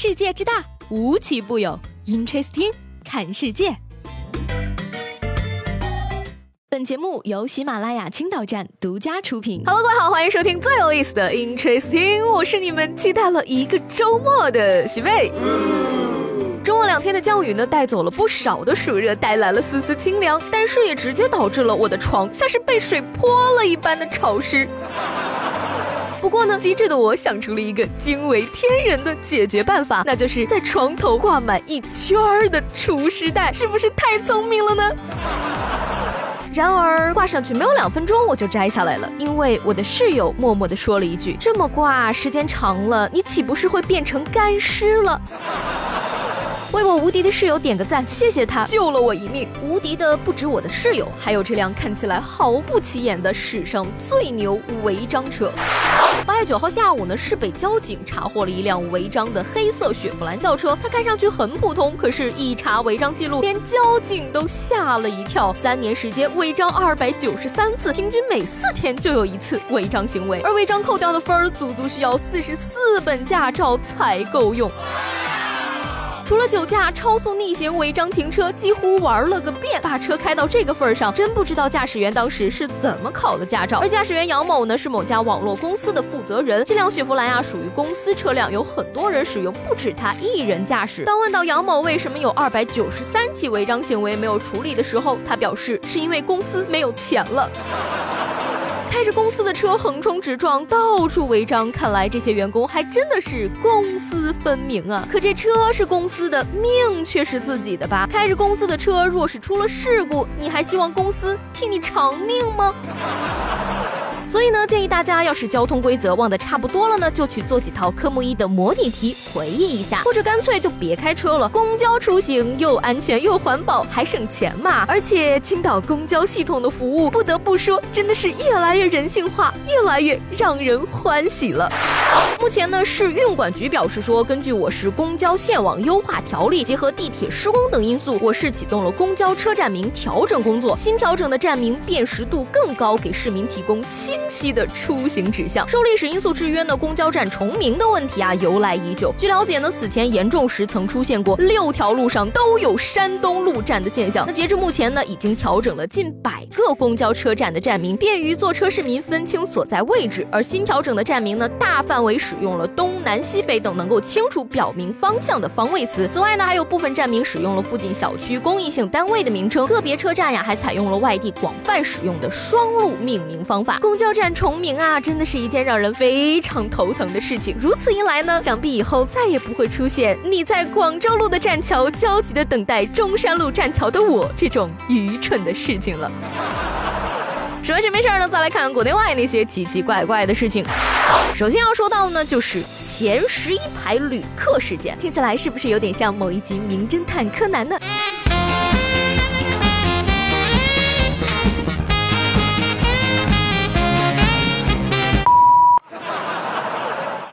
世界之大，无奇不有。Interesting，看世界。本节目由喜马拉雅青岛站独家出品。Hello，各位好，欢迎收听最有意思的 Interesting，我是你们期待了一个周末的喜贝。周末两天的降雨呢，带走了不少的暑热，带来了丝丝清凉，但是也直接导致了我的床像是被水泼了一般的潮湿。不过呢，机智的我想出了一个惊为天人的解决办法，那就是在床头挂满一圈儿的除湿袋，是不是太聪明了呢？然而挂上去没有两分钟，我就摘下来了，因为我的室友默默地说了一句：“这么挂，时间长了，你岂不是会变成干尸了？”为我无敌的室友点个赞，谢谢他救了我一命。无敌的不止我的室友，还有这辆看起来毫不起眼的史上最牛违章车。八月九号下午呢，市北交警查获了一辆违章的黑色雪佛兰轿车，它看上去很普通，可是，一查违章记录，连交警都吓了一跳。三年时间违章二百九十三次，平均每四天就有一次违章行为，而违章扣掉的分儿，足足需要四十四本驾照才够用。除了酒驾、超速、逆行、违章停车，几乎玩了个遍。把车开到这个份儿上，真不知道驾驶员当时是怎么考的驾照。而驾驶员杨某呢，是某家网络公司的负责人。这辆雪佛兰呀，属于公司车辆，有很多人使用，不止他一人驾驶。当问到杨某为什么有二百九十三起违章行为没有处理的时候，他表示是因为公司没有钱了。开着公司的车横冲直撞，到处违章，看来这些员工还真的是公私分明啊！可这车是公司的，命却是自己的吧？开着公司的车，若是出了事故，你还希望公司替你偿命吗？所以呢，建议大家要是交通规则忘得差不多了呢，就去做几套科目一的模拟题回忆一下，或者干脆就别开车了。公交出行又安全又环保，还省钱嘛！而且青岛公交系统的服务，不得不说，真的是越来越人性化，越来越让人欢喜了。目前呢，市运管局表示说，根据我市公交线网优化条例，结合地铁施工等因素，我市启动了公交车站名调整工作。新调整的站名辨识度更高，给市民提供七。清晰的出行指向。受历史因素制约呢，公交站重名的问题啊由来已久。据了解呢，此前严重时曾出现过六条路上都有山东路站的现象。那截至目前呢，已经调整了近百个公交车站的站名，便于坐车市民分清所在位置。而新调整的站名呢，大范围使用了东南西北等能够清楚表明方向的方位词。此外呢，还有部分站名使用了附近小区、公益性单位的名称。个别车站呀，还采用了外地广泛使用的双路命名方法。公交。交站重名啊，真的是一件让人非常头疼的事情。如此一来呢，想必以后再也不会出现你在广州路的栈桥焦急的等待中山路栈桥的我这种愚蠢的事情了。说完这没事儿呢，再来看看国内外那些奇奇怪怪的事情。首先要说到的呢，就是前十一排旅客事件，听起来是不是有点像某一集名侦探柯南呢？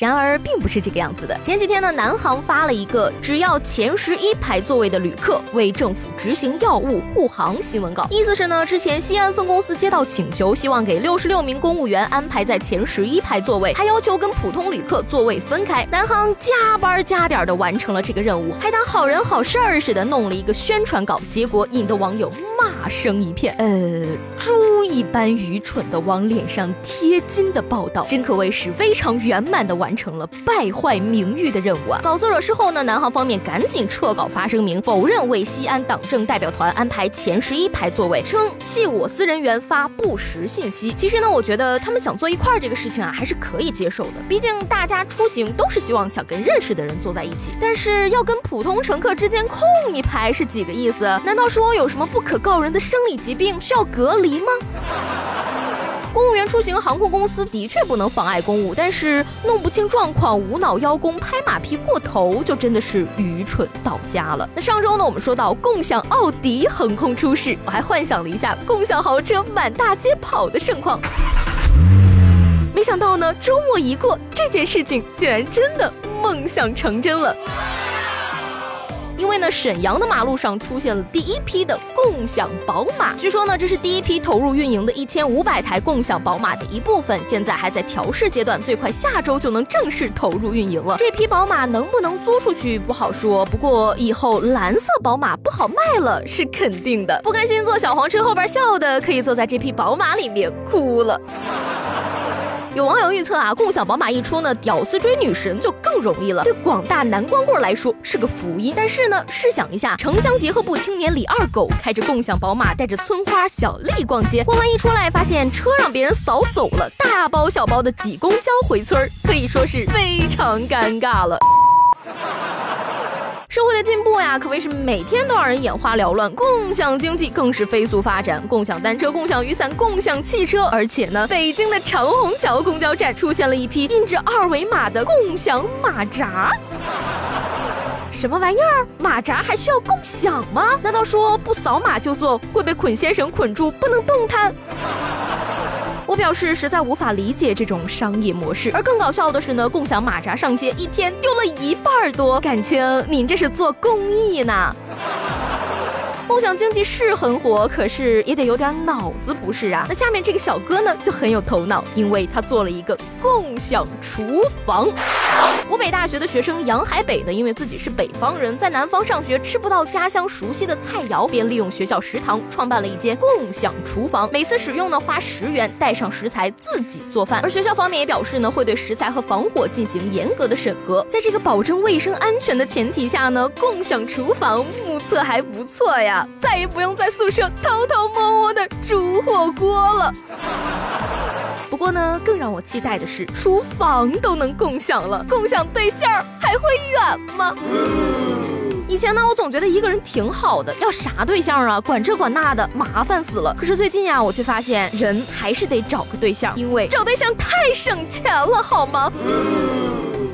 然而并不是这个样子的。前几天呢，南航发了一个只要前十一排座位的旅客为政府执行药物护航新闻稿，意思是呢，之前西安分公司接到请求，希望给六十六名公务员安排在前十一排座位，还要求跟普通旅客座位分开。南航加班加点的完成了这个任务，还当好人好事儿似的弄了一个宣传稿，结果引得网友骂声一片。呃，猪一般愚蠢的往脸上贴金的报道，真可谓是非常圆满的完。成了败坏名誉的任务啊！稿子惹事后呢，南航方面赶紧撤稿发声明，否认为西安党政代表团安排前十一排座位，称系我司人员发不实信息。其实呢，我觉得他们想坐一块儿这个事情啊，还是可以接受的。毕竟大家出行都是希望想跟认识的人坐在一起，但是要跟普通乘客之间空一排是几个意思？难道说有什么不可告人的生理疾病需要隔离吗？公务员出行，航空公司的确不能妨碍公务，但是弄不清状况、无脑邀功、拍马屁过头，就真的是愚蠢到家了。那上周呢，我们说到共享奥迪横空出世，我还幻想了一下共享豪车满大街跑的盛况，没想到呢，周末一过，这件事情竟然真的梦想成真了。因为呢，沈阳的马路上出现了第一批的共享宝马。据说呢，这是第一批投入运营的一千五百台共享宝马的一部分，现在还在调试阶段，最快下周就能正式投入运营了。这批宝马能不能租出去不好说，不过以后蓝色宝马不好卖了是肯定的。不甘心坐小黄车后边笑的，可以坐在这匹宝马里面哭了。有网友预测啊，共享宝马一出呢，屌丝追女神就更容易了，对广大男光棍来说是个福音。但是呢，试想一下，城乡结合部青年李二狗开着共享宝马，带着村花小丽逛街，逛完一出来，发现车让别人扫走了，大包小包的挤公交回村，可以说是非常尴尬了。社会的进步呀，可谓是每天都让人眼花缭乱。共享经济更是飞速发展，共享单车、共享雨伞、共享汽车，而且呢，北京的长虹桥公交站出现了一批印着二维码的共享马扎。什么玩意儿？马扎还需要共享吗？难道说不扫码就坐会被捆先生捆住，不能动弹？我表示实在无法理解这种商业模式，而更搞笑的是呢，共享马扎上街一天丢了一半多，感情您这是做公益呢？共享经济是很火，可是也得有点脑子不是啊？那下面这个小哥呢就很有头脑，因为他做了一个共享厨房。湖北大学的学生杨海北呢，因为自己是北方人，在南方上学吃不到家乡熟悉的菜肴，便利用学校食堂创办了一间共享厨房，每次使用呢花十元，带上食材自己做饭。而学校方面也表示呢，会对食材和防火进行严格的审核。在这个保证卫生安全的前提下呢，共享厨房目测还不错呀。再也不用在宿舍偷偷摸摸的煮火锅了。不过呢，更让我期待的是，厨房都能共享了，共享对象还会远吗？以前呢，我总觉得一个人挺好的，要啥对象啊？管这管那的，麻烦死了。可是最近呀，我却发现人还是得找个对象，因为找对象太省钱了，好吗？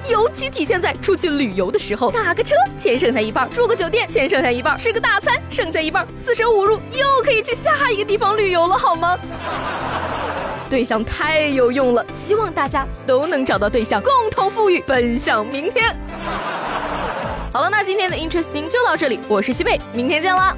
尤其体现在出去旅游的时候，打个车钱剩下一半，住个酒店钱剩下一半，吃个大餐剩下一半，四舍五入又可以去下一个地方旅游了，好吗？对象太有用了，希望大家都能找到对象，共同富裕，奔向明天。好了，那今天的 Interesting 就到这里，我是西贝，明天见啦。